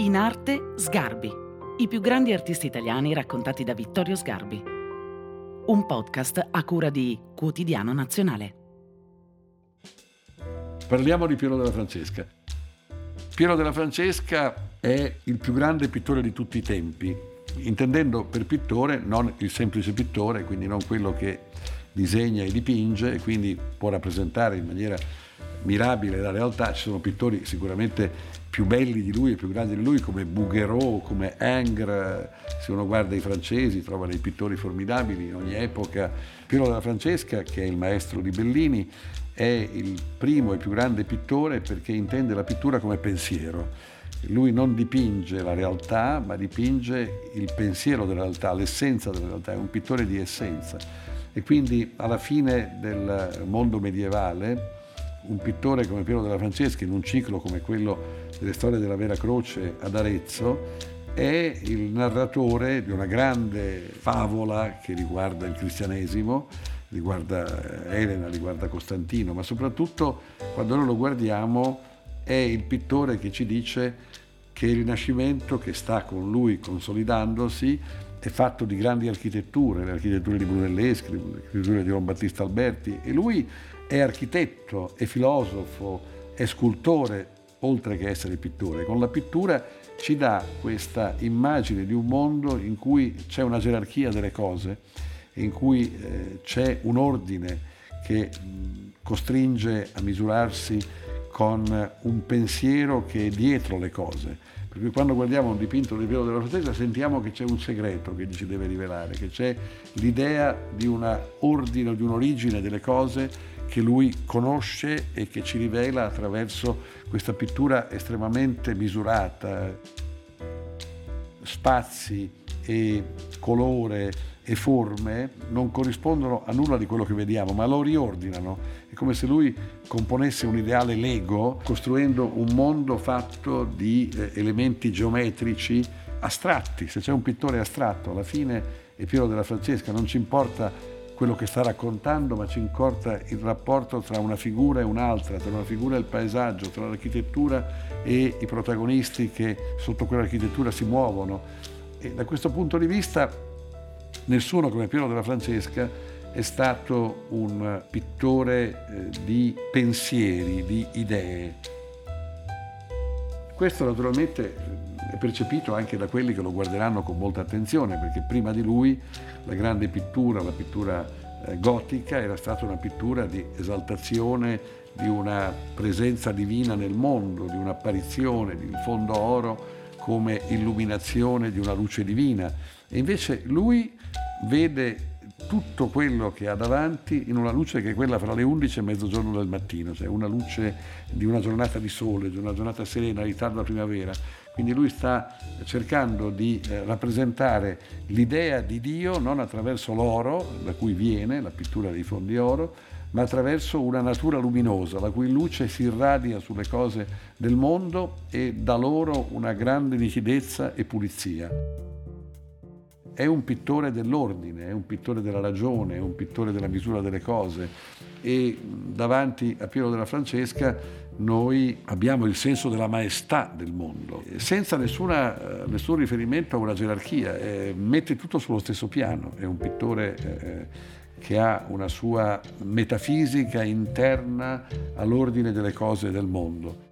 In arte Sgarbi, i più grandi artisti italiani raccontati da Vittorio Sgarbi. Un podcast a cura di Quotidiano Nazionale. Parliamo di Piero della Francesca. Piero della Francesca è il più grande pittore di tutti i tempi, intendendo per pittore non il semplice pittore, quindi non quello che disegna e dipinge e quindi può rappresentare in maniera mirabile la realtà, ci sono pittori sicuramente più belli di lui e più grandi di lui come Bouguereau, come Ingres, se uno guarda i francesi trova dei pittori formidabili in ogni epoca. Piero della Francesca, che è il maestro di Bellini, è il primo e più grande pittore perché intende la pittura come pensiero. Lui non dipinge la realtà, ma dipinge il pensiero della realtà, l'essenza della realtà, è un pittore di essenza. E quindi alla fine del mondo medievale, un pittore come Piero della Francesca in un ciclo come quello delle storie della Vera Croce ad Arezzo è il narratore di una grande favola che riguarda il cristianesimo, riguarda eh, Elena, riguarda Costantino, ma soprattutto quando noi lo guardiamo è il pittore che ci dice che il Rinascimento che sta con lui consolidandosi è fatto di grandi architetture, le architetture di Brunelleschi, le architetture di Don Battista Alberti e lui è architetto, è filosofo, è scultore, oltre che essere pittore. Con la pittura ci dà questa immagine di un mondo in cui c'è una gerarchia delle cose, in cui eh, c'è un ordine che costringe a misurarsi con un pensiero che è dietro le cose. Perché quando guardiamo un dipinto di Piero della Francesca sentiamo che c'è un segreto che ci deve rivelare, che c'è l'idea di un ordine, di un'origine delle cose che lui conosce e che ci rivela attraverso questa pittura estremamente misurata. Spazi e colore e forme non corrispondono a nulla di quello che vediamo, ma lo riordinano. È come se lui componesse un ideale Lego, costruendo un mondo fatto di eh, elementi geometrici astratti. Se c'è un pittore astratto, alla fine è Piero della Francesca, non ci importa quello che sta raccontando, ma ci incorta il rapporto tra una figura e un'altra, tra una figura e il paesaggio, tra l'architettura e i protagonisti che sotto quell'architettura si muovono. E da questo punto di vista nessuno come Piero della Francesca è stato un pittore eh, di pensieri, di idee. Questo naturalmente è percepito anche da quelli che lo guarderanno con molta attenzione, perché prima di lui la grande pittura, la pittura eh, gotica, era stata una pittura di esaltazione di una presenza divina nel mondo, di un'apparizione, di un fondo oro come illuminazione di una luce divina. E invece lui vede tutto quello che ha davanti in una luce che è quella fra le 11 e mezzogiorno del mattino, cioè una luce di una giornata di sole, di una giornata serena, di tarda primavera. Quindi lui sta cercando di eh, rappresentare l'idea di Dio non attraverso l'oro, da cui viene la pittura dei fondi oro, ma attraverso una natura luminosa, la cui luce si irradia sulle cose del mondo e dà loro una grande nitidezza e pulizia. È un pittore dell'ordine, è un pittore della ragione, è un pittore della misura delle cose e davanti a Piero della Francesca noi abbiamo il senso della maestà del mondo, senza nessuna, nessun riferimento a una gerarchia, eh, mette tutto sullo stesso piano, è un pittore eh, che ha una sua metafisica interna all'ordine delle cose del mondo.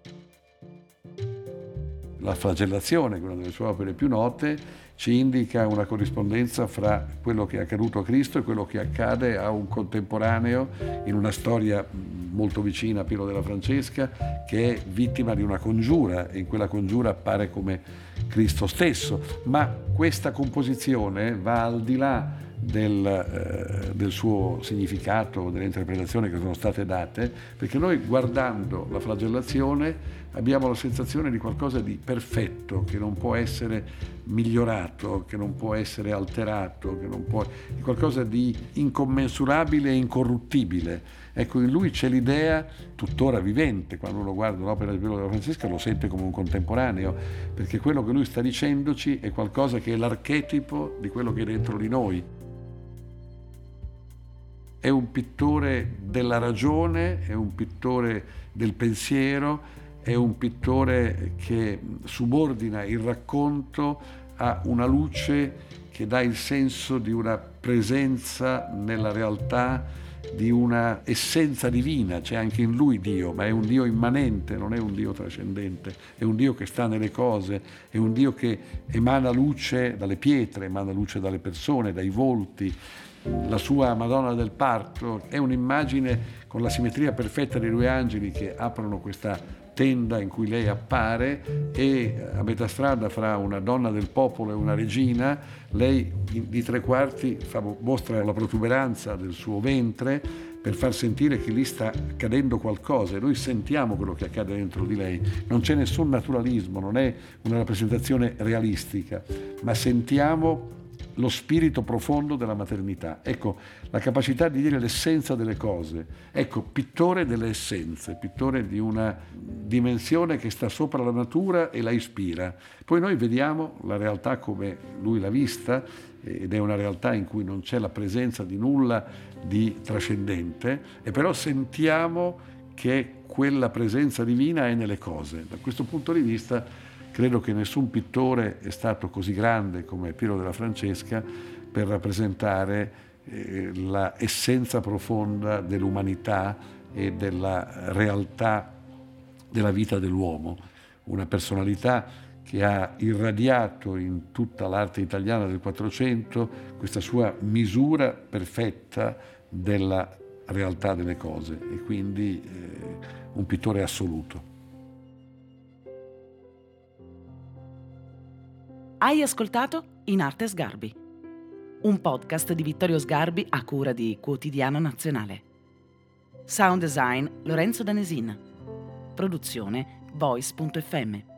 La flagellazione, una delle sue opere più note, ci indica una corrispondenza fra quello che è accaduto a Cristo e quello che accade a un contemporaneo in una storia molto vicina a Piero della Francesca che è vittima di una congiura e in quella congiura appare come Cristo stesso. Ma questa composizione va al di là del, eh, del, suo significato, delle interpretazioni che sono state date, perché noi guardando la flagellazione abbiamo la sensazione di qualcosa di perfetto, che non può essere migliorato, che non può essere alterato, che non può, qualcosa di incommensurabile e incorruttibile. Ecco, in lui c'è l'idea, tuttora vivente, quando uno guarda l'opera di Piero della Francesca lo sente come un contemporaneo, perché quello che lui sta dicendoci è qualcosa che è l'archetipo di quello che è dentro di noi è un pittore della ragione, è un pittore del pensiero, è un pittore che subordina il racconto a una luce che dà il senso di una presenza nella realtà, di una essenza divina, c'è anche in lui Dio, ma è un Dio immanente, non è un Dio trascendente, è un Dio che sta nelle cose, è un Dio che emana luce dalle pietre, emana luce dalle persone, dai volti. La sua Madonna del Parto è un'immagine con la simmetria perfetta dei due angeli che aprono questa tenda in cui lei appare e a metà strada fra una donna del popolo e una regina, lei di tre quarti fa, mostra la protuberanza del suo ventre per far sentire che lì sta accadendo qualcosa e noi sentiamo quello che accade dentro di lei. Non c'è nessun naturalismo, non è una rappresentazione realistica, ma sentiamo lo spirito profondo della maternità. Ecco, la capacità di dire l'essenza delle cose. Ecco, pittore delle essenze, pittore di una dimensione che sta sopra la natura e la ispira. Poi noi vediamo la realtà come lui l'ha vista ed è una realtà in cui non c'è la presenza di nulla di trascendente e però sentiamo che quella presenza divina è nelle cose. Da questo punto di vista Credo che nessun pittore è stato così grande come Piero della Francesca per rappresentare eh, l'essenza profonda dell'umanità e della realtà della vita dell'uomo, una personalità che ha irradiato in tutta l'arte italiana del Quattrocento questa sua misura perfetta della realtà delle cose e quindi eh, un pittore assoluto. Hai ascoltato In Arte Sgarbi, un podcast di Vittorio Sgarbi a cura di Quotidiano Nazionale. Sound design Lorenzo Danesin. Produzione voice.fm.